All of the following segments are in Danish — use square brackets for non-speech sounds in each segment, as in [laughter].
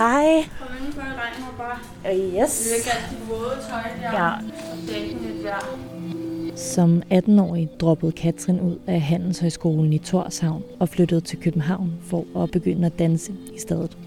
Hej. Kom indenfor, det regner bare. Uh, yes. Det er ikke alt det våde tøj der. Ja. Lidt vejr. Som 18-årig droppede Katrin ud af Handelshøjskolen i Torshavn og flyttede til København for at begynde at danse i stedet.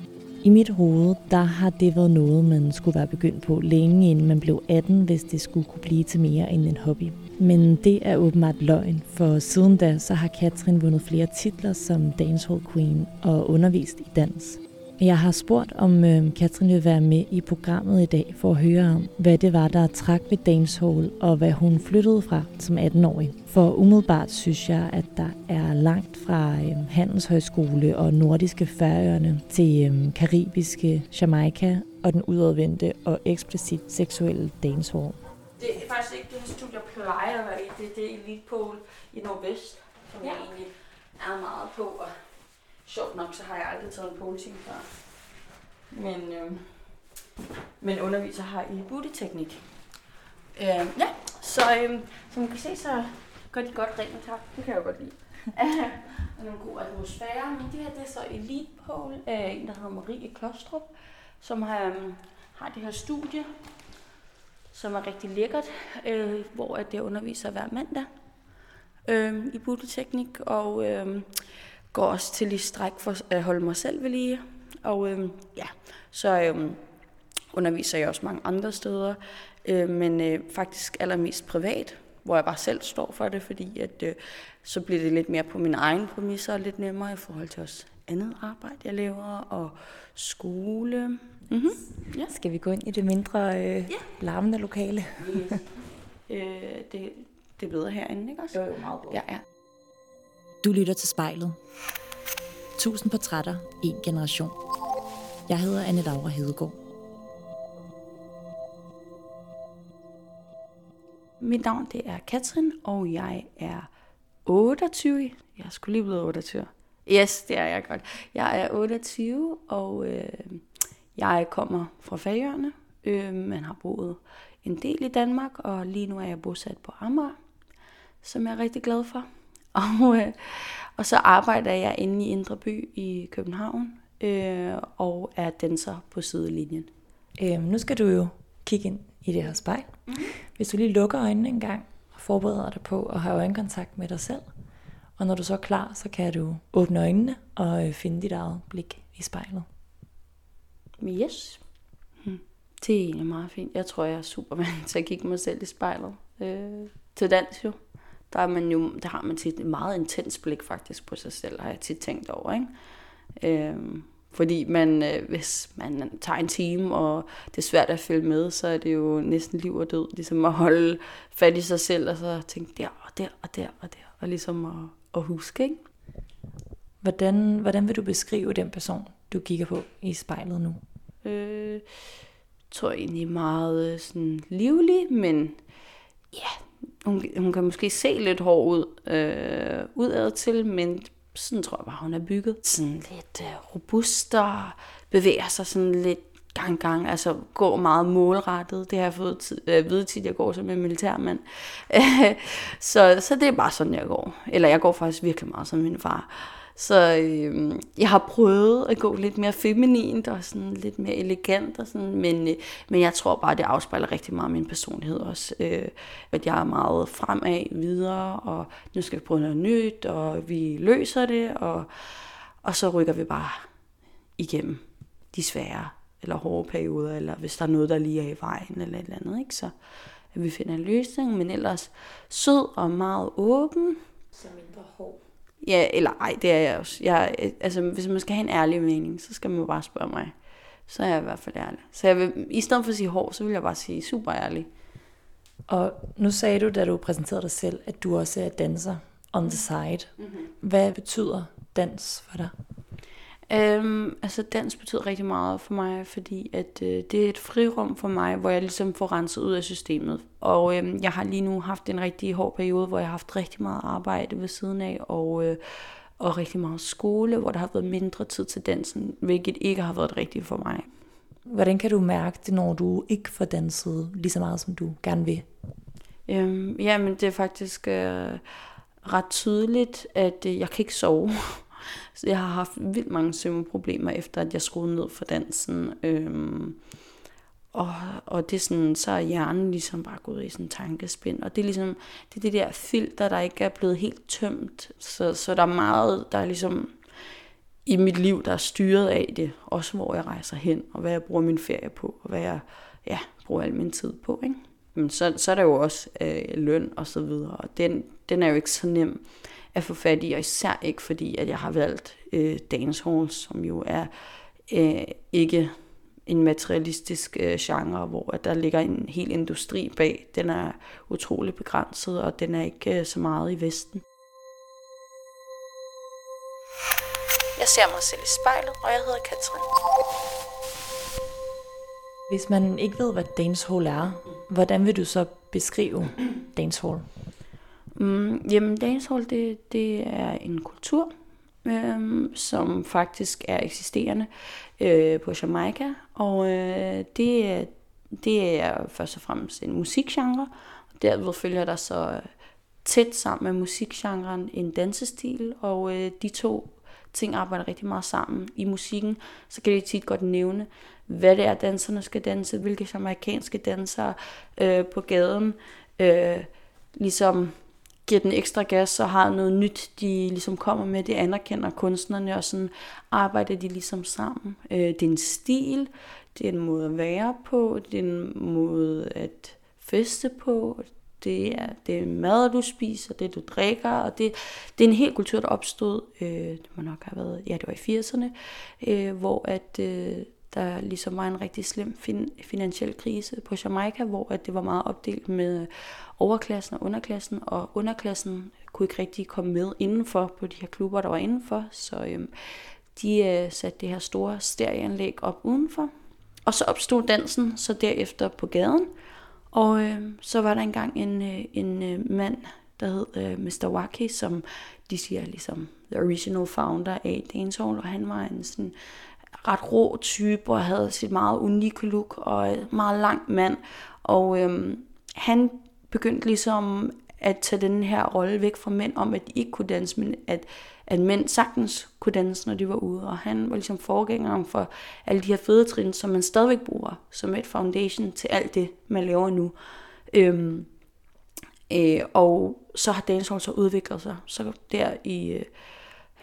I mit hoved, der har det været noget, man skulle være begyndt på længe inden man blev 18, hvis det skulle kunne blive til mere end en hobby. Men det er åbenbart løgn, for siden da så har Katrin vundet flere titler som dancehall queen og undervist i dans. Jeg har spurgt, om øh, Katrin vil være med i programmet i dag for at høre om, hvad det var, der trak ved dancehall, og hvad hun flyttede fra som 18-årig. For umiddelbart synes jeg, at der er langt fra øh, Handelshøjskole og nordiske færøerne til øh, karibiske Jamaica og den udadvendte og eksplicit seksuelle dancehall. Det er faktisk ikke det her studie, jeg plejer at være i. Det er det Elite Pole i Nordvest, som ja. jeg egentlig er meget på. Og sjovt nok, så har jeg aldrig taget en pole før. Men, øh, men underviser har i booty-teknik. Øh, ja, så øh, som I kan se, så gør de godt rent tak. Det kan jeg jo godt lide. [laughs] og nogle god atmosfære. Men det her, det er så Elite Pole. Øh, en, der hedder Marie Klostrup, som har, øh, har det her studie, som er rigtig lækkert, øh, hvor at jeg underviser hver mandag øh, i booty-teknik. Og øh, går også til i stræk for at holde mig selv ved lige. Og øh, ja, så øh, underviser jeg også mange andre steder, øh, men øh, faktisk allermest privat, hvor jeg bare selv står for det, fordi at, øh, så bliver det lidt mere på min egen præmisser og lidt nemmere i forhold til også andet arbejde, jeg laver, og skole. Mm-hmm. Ja. Skal vi gå ind i det mindre øh, Ja. larmende lokale? Yes. [laughs] øh, det, det er bedre herinde, ikke også? Jo, jo, meget bedre. Ja, ja. Du lytter til spejlet. Tusind portrætter, en generation. Jeg hedder Anne Laura Hedegaard. Mit navn det er Katrin, og jeg er 28. Jeg skulle lige blevet 28. Yes, det er jeg godt. Jeg er 28, og øh, jeg kommer fra Færøerne, øh, man har boet en del i Danmark, og lige nu er jeg bosat på Amager, som jeg er rigtig glad for. [laughs] Og, øh, og så arbejder jeg inde i Indre By i København, øh, og er danser på sidelinjen. Øhm, nu skal du jo kigge ind i det her spejl. Mm. Hvis du lige lukker øjnene en gang og forbereder dig på at have øjenkontakt med dig selv. Og når du så er klar, så kan du åbne øjnene og øh, finde dit eget blik i spejlet. Yes. Hmm. Det er egentlig meget fint. Jeg tror, jeg er super vant til at kigge mig selv i spejlet. Øh, til dans jo. Der, er man jo, der har man tit et meget intens blik faktisk på sig selv, har jeg tit tænkt over. Ikke? Øh, fordi man, øh, hvis man tager en time, og det er svært at følge med, så er det jo næsten liv og død. Ligesom at holde fat i sig selv, og så tænke der og der og der og der. Og ligesom at, at huske, ikke? Hvordan, hvordan vil du beskrive den person, du kigger på i spejlet nu? Øh, tror jeg egentlig meget øh, sådan livlig, men ja, hun, hun kan måske se lidt hård ud øh, udad til, men sådan tror jeg bare, hun er bygget. Sådan lidt øh, robust og bevæger sig sådan lidt gang gang, altså går meget målrettet. Det har jeg fået tid, øh, vide tit, jeg går som en militærmand. [laughs] så, så det er bare sådan, jeg går. Eller jeg går faktisk virkelig meget som min far. Så øh, jeg har prøvet at gå lidt mere feminint og sådan lidt mere elegant, og sådan, men, øh, men jeg tror bare, det afspejler rigtig meget min personlighed også. Øh, at jeg er meget fremad videre, og nu skal vi prøve noget nyt, og vi løser det, og, og så rykker vi bare igennem de svære eller hårde perioder, eller hvis der er noget, der lige er i vejen, eller et eller andet, ikke? så at vi finder en løsning, men ellers sød og meget åben. Så mindre hård. Ja, eller ej, det er jeg også. Jeg, altså, hvis man skal have en ærlig mening, så skal man bare spørge mig. Så er jeg i hvert fald ærlig. Så jeg vil, i stedet for at sige hård, så vil jeg bare sige super ærlig. Og nu sagde du, da du præsenterede dig selv, at du også er danser on the side. Mm-hmm. Hvad betyder dans for dig? Øhm, altså dans betyder rigtig meget for mig, fordi at øh, det er et frirum for mig, hvor jeg ligesom får renset ud af systemet. Og øhm, jeg har lige nu haft en rigtig hård periode, hvor jeg har haft rigtig meget arbejde ved siden af, og, øh, og rigtig meget skole, hvor der har været mindre tid til dansen, hvilket ikke har været rigtigt for mig. Hvordan kan du mærke det, når du ikke får danset lige så meget, som du gerne vil? Øhm, jamen, det er faktisk øh, ret tydeligt, at øh, jeg kan ikke sove. Så jeg har haft vildt mange søvnproblemer, efter at jeg skruede ned for dansen. Øhm, og, og det er sådan, så er hjernen ligesom bare gået i sådan en tankespind. Og det er ligesom, det er det der filter, der ikke er blevet helt tømt. Så, så der er meget, der er ligesom i mit liv, der er styret af det. Også hvor jeg rejser hen, og hvad jeg bruger min ferie på, og hvad jeg ja, bruger al min tid på. Ikke? Men så, så er der jo også øh, løn og så videre, og den, den er jo ikke så nem at få fat i, og især ikke fordi, at jeg har valgt øh, dancehall, som jo er øh, ikke en materialistisk øh, genre, hvor at der ligger en hel industri bag. Den er utrolig begrænset, og den er ikke øh, så meget i Vesten. Jeg ser mig selv i spejlet, og jeg hedder Katrin. Hvis man ikke ved, hvad dancehall er, hvordan vil du så beskrive dancehall? Mm, jamen, dancehall, det, det er en kultur, øh, som faktisk er eksisterende øh, på Jamaica. Og øh, det, det er først og fremmest en musikgenre. Og derved følger der så tæt sammen med musikgenren en dansestil, og øh, de to ting arbejder rigtig meget sammen i musikken. Så kan de tit godt nævne, hvad det er, danserne skal danse, hvilke amerikanske dansere øh, på gaden øh, ligesom giver den ekstra gas og har noget nyt, de ligesom kommer med. Det anerkender kunstnerne, og sådan arbejder de ligesom sammen. Øh, det er en stil, det er en måde at være på, det er en måde at feste på, det er, det er mad, du spiser, det du drikker, og det, det er en hel kultur, der opstod, øh, det må nok have været, ja, det var i 80'erne, øh, hvor at øh, der ligesom var en rigtig slem fin- finansiel krise på Jamaica, hvor at det var meget opdelt med øh, overklassen og underklassen, og underklassen kunne ikke rigtig komme med indenfor på de her klubber, der var indenfor, så øhm, de øh, satte det her store stereoanlæg op udenfor. Og så opstod dansen så derefter på gaden, og øh, så var der engang en, øh, en øh, mand, der hed øh, Mr. Waki, som de siger ligesom the original founder af dancehall, og han var en sådan ret rå type og havde sit meget unikke look og meget lang mand. Og øhm, han begyndte ligesom at tage den her rolle væk fra mænd om, at de ikke kunne danse, men at, at mænd sagtens kunne danse, når de var ude. Og han var ligesom forgængeren for alle de her fede trin, som man stadigvæk bruger som et foundation til alt det, man laver nu. Øhm, øh, og så har dancehall så udviklet sig. Så der i øh,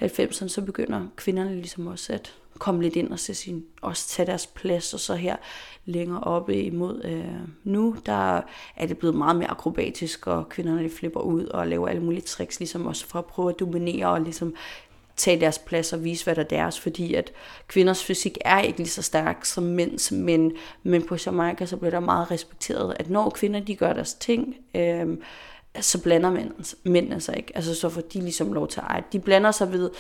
90'erne, så begynder kvinderne ligesom også at komme lidt ind og se sin, også tage deres plads, og så her længere oppe imod øh, nu, der er det blevet meget mere akrobatisk, og kvinderne de flipper ud og laver alle mulige tricks, ligesom også for at prøve at dominere og ligesom tage deres plads og vise, hvad der er deres, fordi at kvinders fysik er ikke lige så stærk som mænds, men, men på Jamaica så bliver der meget respekteret, at når kvinder de gør deres ting, øh, så blander mænd, mændene sig ikke. Altså så får de ligesom lov til at eje. De blander sig ved,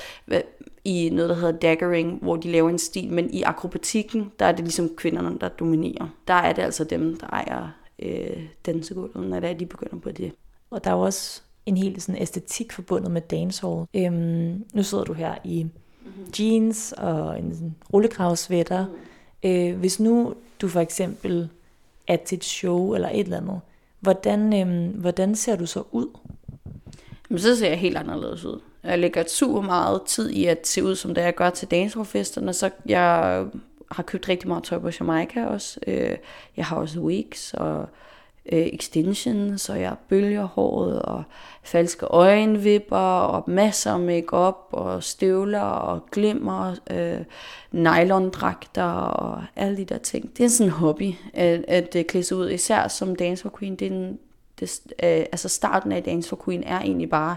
i noget, der hedder daggering, hvor de laver en stil, men i akrobatikken, der er det ligesom kvinderne, der dominerer. Der er det altså dem, der ejer øh, dansegulvet, når det er, de begynder på det. Og der er også en helt sådan æstetik forbundet med dancehall. Øhm, nu sidder du her i mm-hmm. jeans og en rullekravsvætter. Mm. Øh, hvis nu du for eksempel er til et show eller et eller andet, hvordan, øhm, hvordan ser du så ud? Men så ser jeg helt anderledes ud. Jeg lægger super meget tid i at se ud, som det jeg gør til dansrofesterne. Så jeg har købt rigtig meget tøj på Jamaica også. Øh, jeg har også wigs og øh, extension, så jeg bølger håret og falske øjenvipper og masser af makeup og støvler og glimmer, øh, nylondragter og alle de der ting. Det er sådan en hobby at, at, øh, klæde sig ud, især som dancer Queen. Det er en, det, øh, altså starten af Dance for Queen er egentlig bare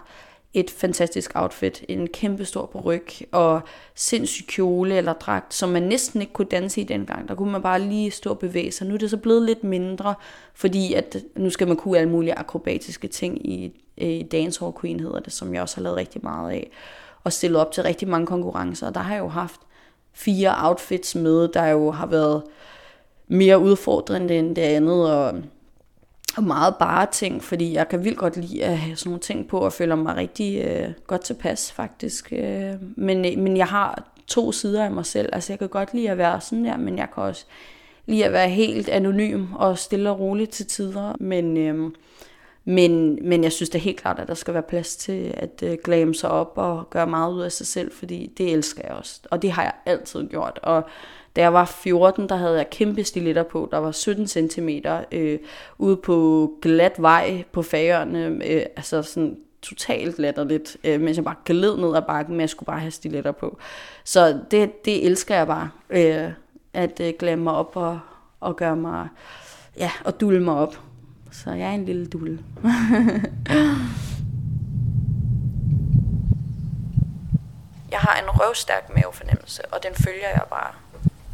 et fantastisk outfit, en kæmpe stor ryg og sindssyg kjole eller dragt, som man næsten ikke kunne danse i dengang. Der kunne man bare lige stå og bevæge sig. Nu er det så blevet lidt mindre, fordi at nu skal man kunne alle mulige akrobatiske ting i, i Dancehall Queen hedder det, som jeg også har lavet rigtig meget af, og stillet op til rigtig mange konkurrencer. Og der har jeg jo haft fire outfits med, der jo har været mere udfordrende end det andet, og og meget bare ting, fordi jeg kan vildt godt lide at have sådan nogle ting på, og føler mig rigtig øh, godt tilpas faktisk. Øh, men, øh, men jeg har to sider af mig selv. Altså jeg kan godt lide at være sådan der, men jeg kan også lide at være helt anonym og stille og roligt til tider. Men øh, Men, men jeg synes det helt klart, at der skal være plads til at øh, glame sig op og gøre meget ud af sig selv, fordi det elsker jeg også. Og det har jeg altid gjort. Og da jeg var 14, der havde jeg kæmpe stiletter på, der var 17 cm øh, ude på glat vej på fagerne, øh, altså sådan totalt latterligt, øh, mens jeg bare gled ned ad bakken, men jeg skulle bare have stiletter på. Så det, det elsker jeg bare, øh, at øh, glemme mig op og, og gøre mig, ja, og dulle mig op. Så jeg er en lille dulle. [laughs] Jeg har en røvstærk mavefornemmelse, og den følger jeg bare.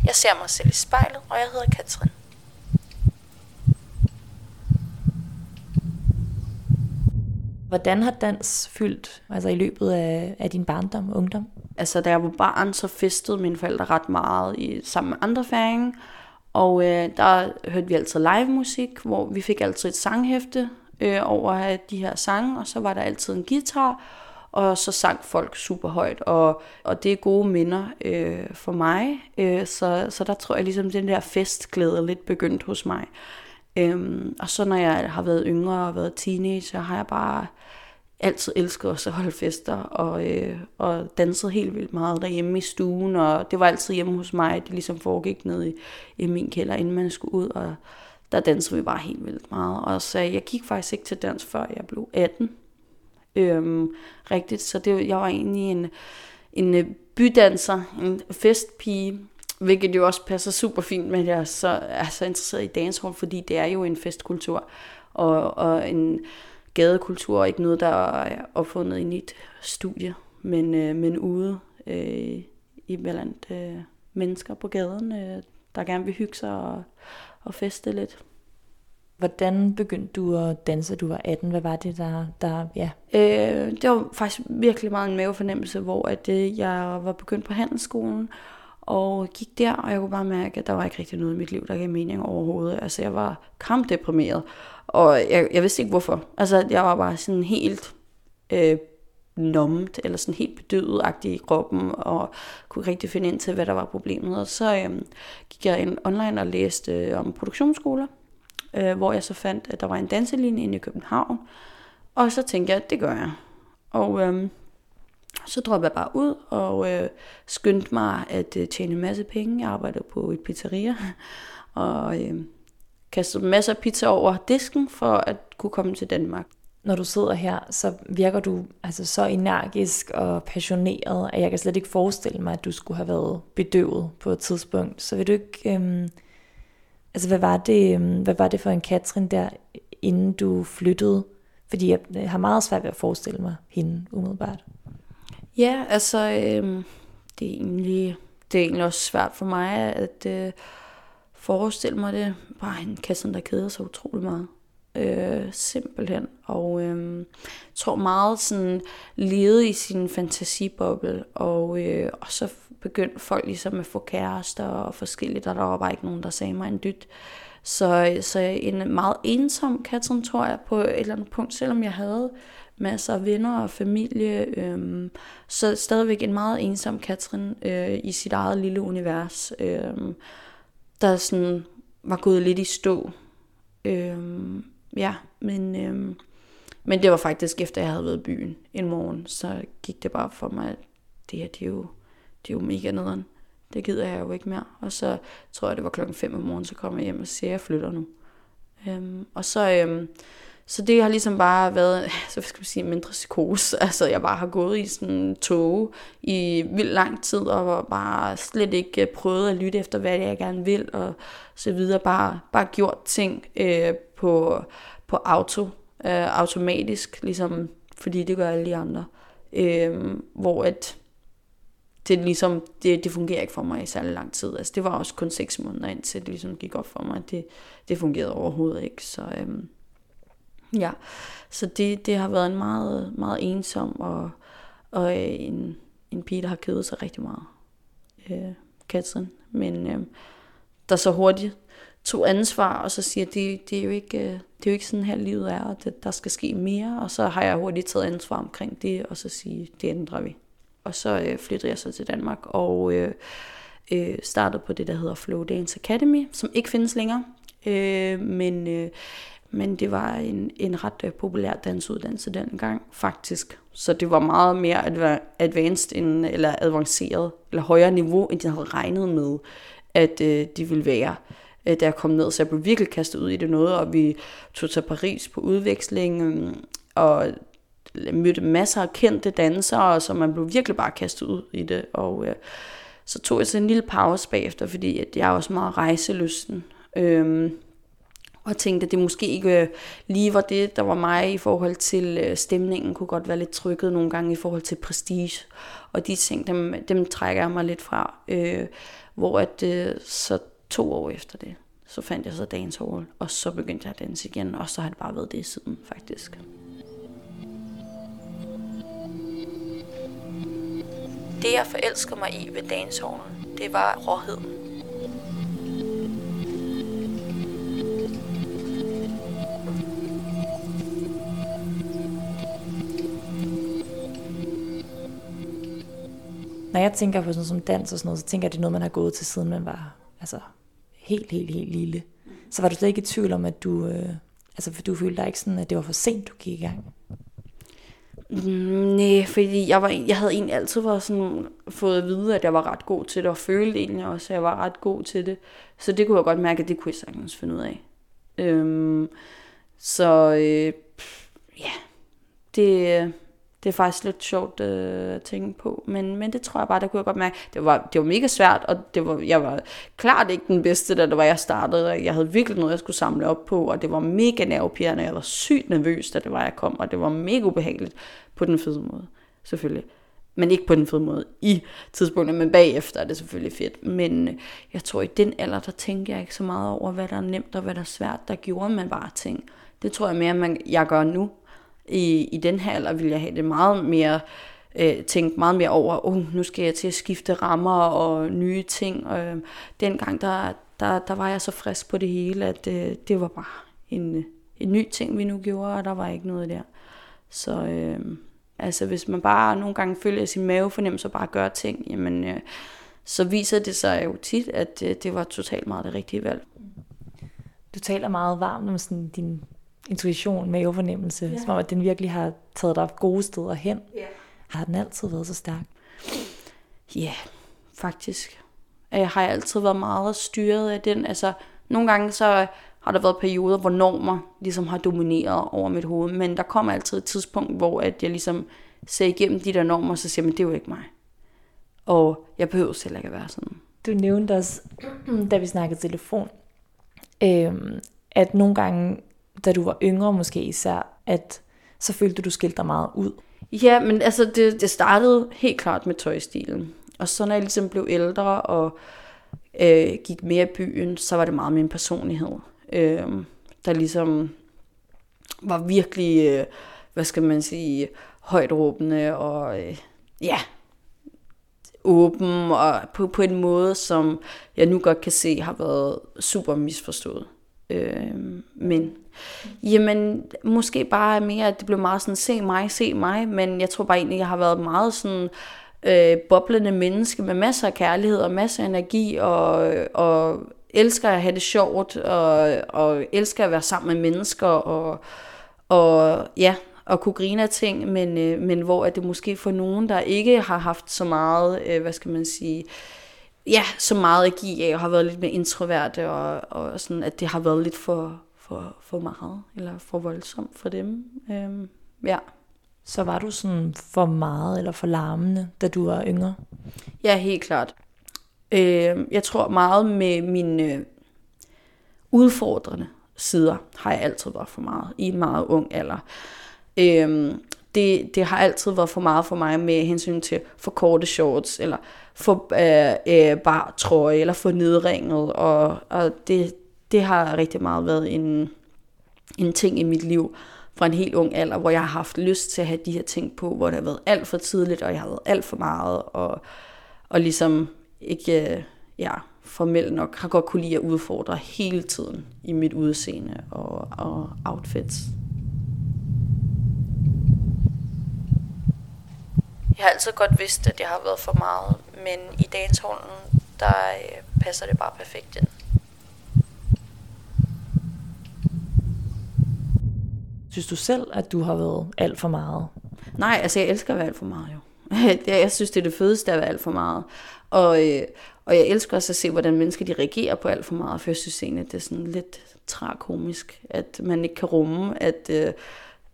Jeg ser mig selv i spejlet, og jeg hedder Katrin. Hvordan har dans fyldt altså i løbet af, af din barndom og ungdom? Altså, da jeg var barn, så festede mine forældre ret meget i, sammen med andre færinger. Og øh, der hørte vi altid live musik, hvor vi fik altid et sanghæfte øh, over de her sange, og så var der altid en guitar, og så sang folk super højt, og, og det er gode minder øh, for mig, øh, så, så der tror jeg ligesom, den der festglæde lidt begyndt hos mig. Øhm, og så når jeg har været yngre og været teenager, har jeg bare altid elsket også at holde fester og, øh, og danset helt vildt meget derhjemme i stuen, og det var altid hjemme hos mig, det ligesom foregik ned i, i min kælder, inden man skulle ud, og der dansede vi bare helt vildt meget. Og så jeg gik faktisk ikke til dans, før jeg blev 18. Øhm, rigtigt, så det, jeg var egentlig en, en øh, bydanser, en festpige, hvilket jo også passer super fint med, at jeg så, er så interesseret i dancehall, fordi det er jo en festkultur, og, og en gadekultur, og ikke noget, der er opfundet i et studie, men, øh, men ude øh, i blandt øh, mennesker på gaden, øh, der gerne vil hygge sig og, og feste lidt. Hvordan begyndte du at danse, du var 18? Hvad var det, der... der ja? Øh, det var faktisk virkelig meget en mavefornemmelse, hvor at, øh, jeg var begyndt på handelsskolen, og gik der, og jeg kunne bare mærke, at der var ikke rigtig noget i mit liv, der gav mening overhovedet. Altså, jeg var kampdeprimeret, og jeg, jeg vidste ikke hvorfor. Altså, jeg var bare sådan helt øh, nummet, eller sådan helt bedøvet i kroppen, og kunne ikke rigtig finde ind til, hvad der var problemet. Og så øh, gik jeg ind online og læste øh, om produktionsskoler, øh, hvor jeg så fandt, at der var en danselinje inde i København. Og så tænkte jeg, at det gør jeg. Og øh, så droppede jeg bare ud og øh, skyndte mig at øh, tjene en masse penge. Jeg arbejdede på et pizzeria [laughs] og øh, kastede masser af pizza over disken for at kunne komme til Danmark. Når du sidder her, så virker du altså så energisk og passioneret, at jeg kan slet ikke forestille mig, at du skulle have været bedøvet på et tidspunkt. Så vil du ikke... Øh, altså, hvad var, det, øhm, hvad var det for en Katrin der, inden du flyttede? Fordi jeg øh, har meget svært ved at forestille mig hende umiddelbart. Ja, altså, øh, det, er egentlig, det er egentlig også svært for mig at øh, forestille mig det. Bare en Katrin, der keder sig utrolig meget. Øh, simpelthen. Og øh, tror meget sådan levede i sin fantasiboble, og, øh, og så begyndte folk ligesom at få kærester og forskelligt, og der var bare ikke nogen, der sagde mig en dyt. Så, så en meget ensom Katrin, tror jeg, på et eller andet punkt, selvom jeg havde masser af venner og familie. øh, så stadigvæk en meget ensom Katrin øh, i sit eget lille univers, øh, der sådan var gået lidt i stå. Øh, ja, men, øh, men det var faktisk efter jeg havde været i byen en morgen, så gik det bare for mig, at det her, det er jo, det er jo mega nederen. Det gider jeg jo ikke mere. Og så tror jeg, det var klokken 5 om morgenen, så kom jeg hjem og siger, at jeg flytter nu. Øhm, og så, øhm, så det har ligesom bare været, [laughs] så skal man sige, mindre psykose. [laughs] Altså, jeg bare har gået i sådan en tog i vildt lang tid, og bare slet ikke øh, prøvet at lytte efter, hvad jeg gerne vil, og så videre. Bare, bare gjort ting øh, på, på auto, øh, automatisk, ligesom, fordi det gør alle de andre. Øh, hvor at det, ligesom, det, det fungerer ikke for mig i særlig lang tid. Altså, det var også kun seks måneder indtil det ligesom gik op for mig. Det, det fungerede overhovedet ikke. Så, øhm, Ja, så det, det har været en meget, meget ensom og, og øh, en, en pige, der har kedet sig rigtig meget. Øh, Katrin. Men øh, der så hurtigt tog ansvar, og så siger, det, det, er jo ikke, øh, det er jo ikke sådan her livet er, og det, der skal ske mere. Og så har jeg hurtigt taget ansvar omkring det, og så sige, det ændrer vi. Og så øh, flyttede jeg så til Danmark, og øh, øh, startede på det, der hedder Flow Dance Academy, som ikke findes længere. Øh, men øh, men det var en, en ret øh, populær dansuddannelse dengang, faktisk. Så det var meget mere advanced end, eller avanceret, eller højere niveau, end jeg havde regnet med, at øh, de ville være, øh, da jeg kom ned. Så jeg blev virkelig kastet ud i det noget, og vi tog til Paris på udveksling, øh, og mødte masser af kendte dansere, så man blev virkelig bare kastet ud i det. Og øh, så tog jeg så en lille pause bagefter, fordi at jeg er også meget rejselysten. Øh, og tænkte, at det måske ikke øh, lige var det, der var mig i forhold til øh, stemningen, kunne godt være lidt trykket nogle gange i forhold til prestige. Og de ting, dem, dem trækker jeg mig lidt fra. Øh, hvor at øh, så to år efter det, så fandt jeg så Dance Hall, og så begyndte jeg at danse igen, og så har det bare været det siden, faktisk. Det jeg forelskede mig i ved Hall, det var råheden. Når jeg tænker på sådan som dans og sådan noget, så tænker jeg, at det er noget, man har gået til, siden man var altså, helt, helt, helt lille. Så var du slet ikke i tvivl om, at du, øh, altså for du følte dig ikke sådan, at det var for sent, du gik i gang? Mm, nej, fordi jeg, var, jeg havde egentlig altid været sådan, fået at vide, at jeg var ret god til det, og følte egentlig også, at jeg var ret god til det. Så det kunne jeg godt mærke, at det kunne jeg sagtens finde ud af. Øhm, så øh, ja, det, det er faktisk lidt sjovt øh, at tænke på, men, men det tror jeg bare, der kunne jeg godt mærke. Det var, det var mega svært, og det var, jeg var klart ikke den bedste, da det var, jeg startede. Jeg havde virkelig noget, jeg skulle samle op på, og det var mega nervepirrende. Jeg var sygt nervøs, da det var, jeg kom, og det var mega ubehageligt på den fede måde, selvfølgelig. Men ikke på den fede måde i tidspunktet, men bagefter er det selvfølgelig fedt. Men øh, jeg tror, i den alder, der tænker jeg ikke så meget over, hvad der er nemt og hvad der er svært. Der gjorde man bare ting. Det tror jeg mere, man, jeg gør nu i, i den her alder ville jeg have det meget mere, øh, tænkt meget mere over, oh, nu skal jeg til at skifte rammer og nye ting. Og, øh, dengang, der, der, der var jeg så frisk på det hele, at øh, det var bare en, øh, en ny ting, vi nu gjorde, og der var ikke noget der. Så øh, altså, hvis man bare nogle gange følger sin mavefornemmelse og bare gør ting, jamen, øh, så viser det sig jo tit, at øh, det var totalt meget det rigtige valg. Du taler meget varmt om sådan din intuition, mavefornemmelse, ja. som om at den virkelig har taget dig gode steder hen. Ja. Har den altid været så stærk? Ja, faktisk. Jeg har altid været meget styret af den. Altså, nogle gange så har der været perioder, hvor normer ligesom har domineret over mit hoved, men der kommer altid et tidspunkt, hvor at jeg ligesom ser igennem de der normer, og så siger man, det er jo ikke mig. Og jeg behøver selv ikke at være sådan. Du nævnte også, [clears throat] da vi snakkede telefon, øhm, at nogle gange da du var yngre måske især, at så følte du, du skilte dig meget ud? Ja, men altså det, det startede helt klart med tøjstilen. Og så når jeg ligesom blev ældre og øh, gik mere i byen, så var det meget min personlighed. Øh, der ligesom var virkelig, øh, hvad skal man sige, højt råbende og øh, ja, åben og på, på en måde, som jeg nu godt kan se har været super misforstået. Øh, men jamen, måske bare mere, at det blev meget sådan, se mig, se mig, men jeg tror bare egentlig, jeg har været meget sådan øh, boblende menneske med masser af kærlighed og masser af energi og, og elsker at have det sjovt og, og elsker at være sammen med mennesker og, og ja, og kunne grine af ting, men, øh, men hvor at det måske for nogen, der ikke har haft så meget, øh, hvad skal man sige, ja, så meget at give af, og har været lidt mere introverte, og, og sådan, at det har været lidt for, for, for meget, eller for voldsomt for dem. Øhm, ja. Så var du sådan for meget eller for larmende, da du var yngre? Ja, helt klart. Øh, jeg tror meget med mine øh, udfordrende sider, har jeg altid været for meget i en meget ung alder. Øh, det, det har altid været for meget for mig med hensyn til for korte shorts, eller for øh, øh, bare trøje, eller for nedringet, og, og det, det har rigtig meget været en, en ting i mit liv fra en helt ung alder, hvor jeg har haft lyst til at have de her ting på, hvor det har været alt for tidligt, og jeg har været alt for meget, og, og ligesom ikke øh, ja, formelt nok har godt kunne lide at udfordre hele tiden i mit udseende og, og outfits. Jeg har altid godt vidst, at det har været for meget, men i dagens der øh, passer det bare perfekt ind. Synes du selv, at du har været alt for meget? Nej, altså jeg elsker at være alt for meget jo. [laughs] jeg synes, det er det fedeste at være alt for meget. Og, øh, og jeg elsker også at se, hvordan mennesker de reagerer på alt for meget, for jeg synes egentlig, at det er sådan lidt trakomisk, at man ikke kan rumme, at, øh,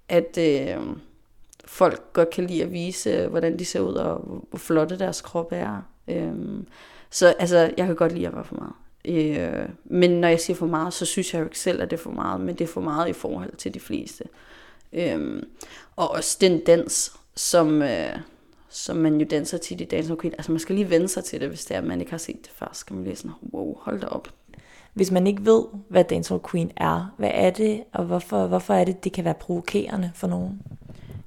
at øh, folk godt kan lide at vise, øh, hvordan de ser ud, og hvor flotte deres krop er. Øhm, så altså, jeg kan godt lide at være for meget. Øh, men når jeg siger for meget, så synes jeg jo ikke selv, at det er for meget, men det er for meget i forhold til de fleste. Øh, og også den dans, som, øh, som man jo danser til i Dance Okay, Altså man skal lige vende sig til det, hvis det er, at man ikke har set det før. Så skal man lige sådan, wow, hold da op. Hvis man ikke ved, hvad Dancehall Queen er, hvad er det, og hvorfor, hvorfor er det, det kan være provokerende for nogen?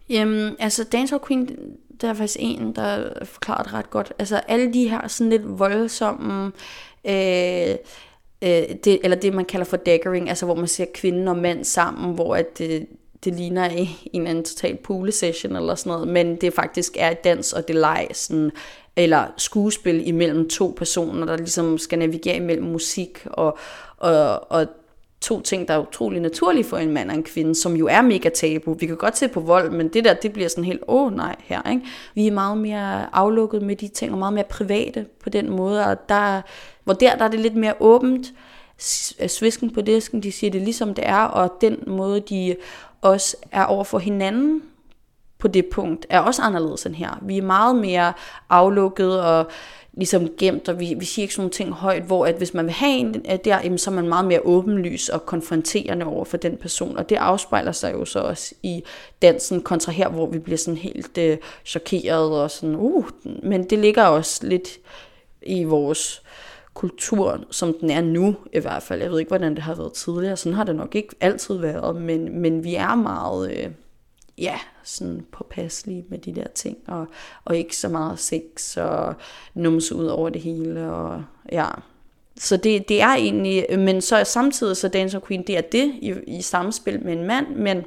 Jamen, altså Dancehall Queen, der er faktisk en, der forklarer det ret godt. Altså alle de her sådan lidt voldsomme, øh, øh, det, eller det man kalder for daggering, altså hvor man ser kvinden og mand sammen, hvor at det, det ligner en eller anden total pool session eller sådan noget, men det faktisk er dans og det leg, sådan, eller skuespil imellem to personer, der ligesom skal navigere imellem musik og, og, og to ting, der er utrolig naturlige for en mand og en kvinde, som jo er mega tabu. Vi kan godt se på vold, men det der, det bliver sådan helt, åh oh, nej, her, ikke? Vi er meget mere aflukket med de ting, og meget mere private på den måde, og der, hvor der, der er det lidt mere åbent, øh, svisken på disken, de siger det ligesom det er, og den måde, de også er over for hinanden på det punkt, er også anderledes end her. Vi er meget mere aflukket og ligesom gemt, og vi, vi siger ikke sådan nogle ting højt, hvor at hvis man vil have en øh, der, jamen, så er man meget mere åbenlys og konfronterende over for den person, og det afspejler sig jo så også i dansen kontra her, hvor vi bliver sådan helt øh, chokeret og sådan, uh, men det ligger også lidt i vores kultur, som den er nu i hvert fald. Jeg ved ikke, hvordan det har været tidligere. Sådan har det nok ikke altid været, men, men vi er meget, øh, ja, sådan påpasselige med de der ting, og, og ikke så meget sex og numse ud over det hele, og ja. Så det, det er egentlig, men så samtidig så Dancer Queen, det er det i, i samspil med en mand, men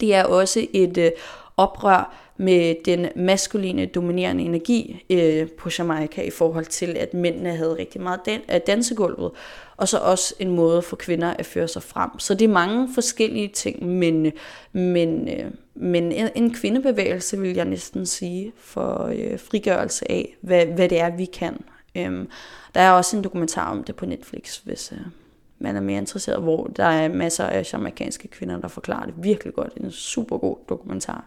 det er også et øh, oprør med den maskuline dominerende energi øh, på Jamaica i forhold til, at mændene havde rigtig meget dan- af dansegulvet, og så også en måde for kvinder at føre sig frem. Så det er mange forskellige ting, men, men, øh, men en kvindebevægelse vil jeg næsten sige for øh, frigørelse af, hvad, hvad det er, vi kan. Øhm, der er også en dokumentar om det på Netflix, hvis øh, man er mere interesseret, hvor der er masser af jamaikanske kvinder, der forklarer det virkelig godt. En super god dokumentar.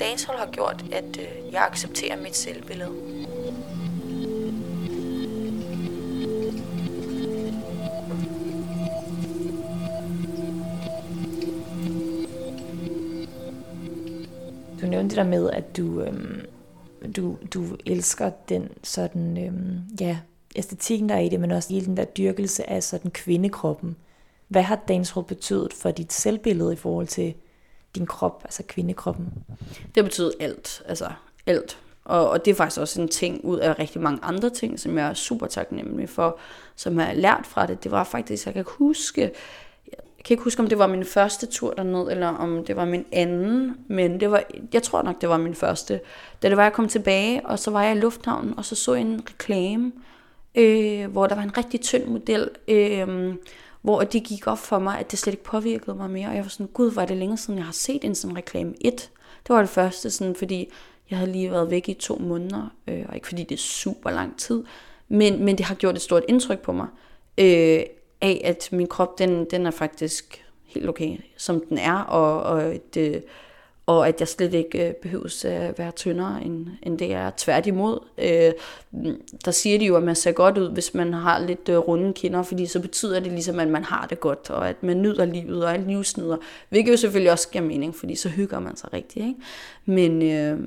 Dancehall har gjort, at øh, jeg accepterer mit selvbillede. Du nævnte det der med, at du, øhm, du, du elsker den sådan, øhm, ja, æstetikken, der er i det, men også hele den der dyrkelse af sådan kvindekroppen. Hvad har dancehall betydet for dit selvbillede i forhold til din krop, altså kvindekroppen? Det betyder alt, altså alt. Og, og det er faktisk også en ting ud af rigtig mange andre ting, som jeg er super taknemmelig for, som jeg har lært fra det. Det var faktisk, jeg kan huske, jeg kan ikke huske, om det var min første tur derned, eller om det var min anden, men det var, jeg tror nok, det var min første. Da det var, jeg kom tilbage, og så var jeg i lufthavnen, og så så jeg en reklame, øh, hvor der var en rigtig tynd model, øh, hvor det gik op for mig, at det slet ikke påvirkede mig mere. Og jeg var sådan, gud, var det længe siden, jeg har set en sådan reklame. Et, det var det første, sådan, fordi jeg havde lige været væk i to måneder, øh, og ikke fordi det er super lang tid, men, men det har gjort et stort indtryk på mig, øh, af at min krop, den, den er faktisk helt okay, som den er, og, og det, og at jeg slet ikke øh, behøves øh, at være tyndere, end, end det er. Tværtimod, øh, der siger de jo, at man ser godt ud, hvis man har lidt øh, runde kinder, fordi så betyder det ligesom, at man har det godt, og at man nyder livet, og alt livsnyder. Hvilket jo selvfølgelig også giver mening, fordi så hygger man sig rigtig. Ikke? Men, øh,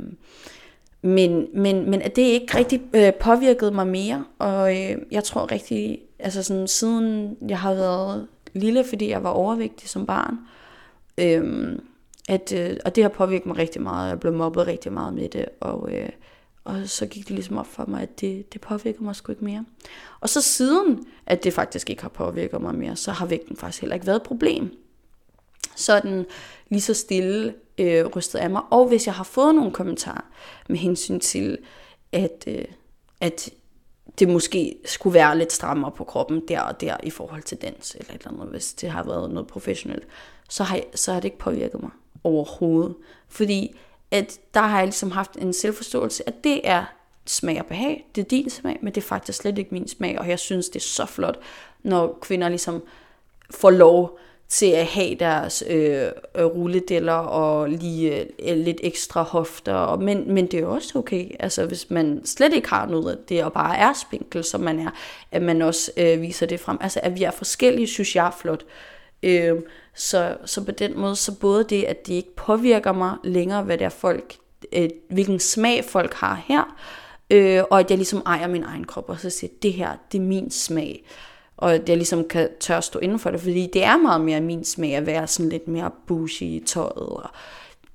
men, men, men at det ikke rigtig øh, påvirkede mig mere, og øh, jeg tror rigtig, altså sådan, siden jeg har været lille, fordi jeg var overvægtig som barn, øh, at, øh, og det har påvirket mig rigtig meget, jeg blev mobbet rigtig meget med det, og, øh, og så gik det ligesom op for mig, at det, det påvirker mig sgu ikke mere. Og så siden, at det faktisk ikke har påvirket mig mere, så har vægten faktisk heller ikke været et problem. Sådan lige så stille øh, rystet af mig. Og hvis jeg har fået nogle kommentarer med hensyn til, at, øh, at det måske skulle være lidt strammere på kroppen der og der i forhold til dans eller et eller andet, hvis det har været noget professionelt, så har, jeg, så har det ikke påvirket mig overhovedet. Fordi at der har jeg ligesom haft en selvforståelse, at det er smag og behag, det er din smag, men det er faktisk slet ikke min smag, og jeg synes, det er så flot, når kvinder ligesom får lov til at have deres øh, rulledeller og lige øh, lidt ekstra hofter. Og, men, men det er også okay, altså hvis man slet ikke har noget af det, og bare er spinkel, som man er, at man også øh, viser det frem. Altså at vi er forskellige, synes jeg er flot. Øh, Øhm, så, så på den måde, så både det, at det ikke påvirker mig længere, hvad det er folk, øh, hvilken smag folk har her, øh, og at jeg ligesom ejer min egen krop, og så siger, det her, det er min smag og at jeg ligesom kan tør stå inden for det, fordi det er meget mere min smag at være sådan lidt mere bougie i tøjet, og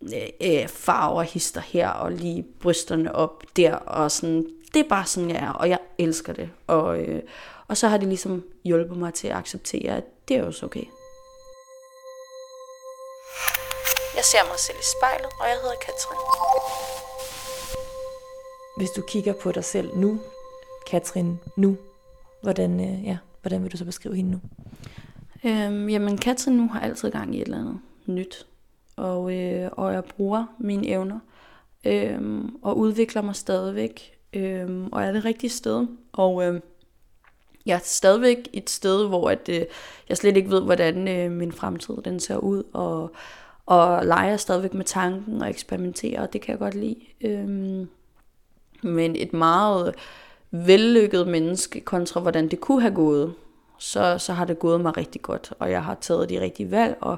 øh, øh, farver hister her, og lige brysterne op der, og sådan, det er bare sådan, jeg er, og jeg elsker det. Og, øh, og så har det ligesom hjulpet mig til at acceptere, at det er også okay. Jeg ser mig selv i spejlet, og jeg hedder Katrin. Hvis du kigger på dig selv nu, Katrin, nu, hvordan, øh, ja, Hvordan vil du så beskrive hende nu? Øhm, jamen, Katrin nu har altid gang i et eller andet nyt. Og, øh, og jeg bruger mine evner. Øhm, og udvikler mig stadigvæk. Øhm, og er det rigtige sted. Og øh, jeg er stadigvæk et sted, hvor at, øh, jeg slet ikke ved, hvordan øh, min fremtid den ser ud. Og, og leger stadigvæk med tanken og eksperimenterer, og det kan jeg godt lide. Øhm, men et meget vellykket menneske kontra hvordan det kunne have gået, så, så har det gået mig rigtig godt, og jeg har taget de rigtige valg, og,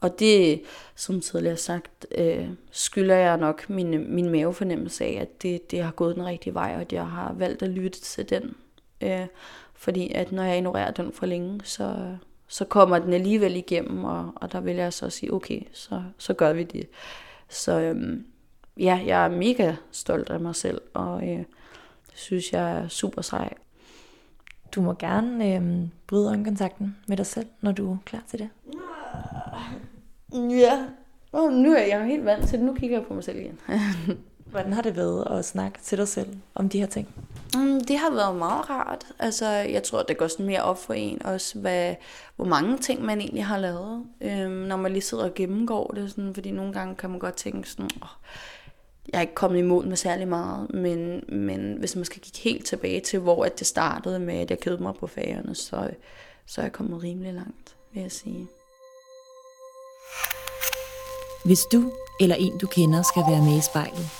og det, som tidligere sagt, øh, skylder jeg nok min, min mavefornemmelse af, at det, det har gået den rigtige vej, og at jeg har valgt at lytte til den. Øh, fordi at når jeg ignorerer den for længe, så, så kommer den alligevel igennem, og, og der vil jeg så sige, okay, så, så gør vi det. Så øhm, ja, jeg er mega stolt af mig selv, og øh, synes jeg er super sej. Du må gerne øh, bryde øjenkontakten med dig selv, når du er klar til det. Ja, oh, nu er jeg helt vant til det. Nu kigger jeg på mig selv igen. [laughs] Hvordan har det været at snakke til dig selv om de her ting? Mm, det har været meget rart. Altså, jeg tror, det går sådan mere op for en også, hvad, hvor mange ting man egentlig har lavet, øhm, når man lige sidder og gennemgår det. Sådan, fordi nogle gange kan man godt tænke sådan, oh, jeg er ikke kommet i mål med særlig meget, men, men hvis man skal kigge helt tilbage til, hvor at det startede med, at jeg kædede mig på fagerne, så, så er jeg kommet rimelig langt, vil jeg sige. Hvis du eller en, du kender, skal være med i spejlet,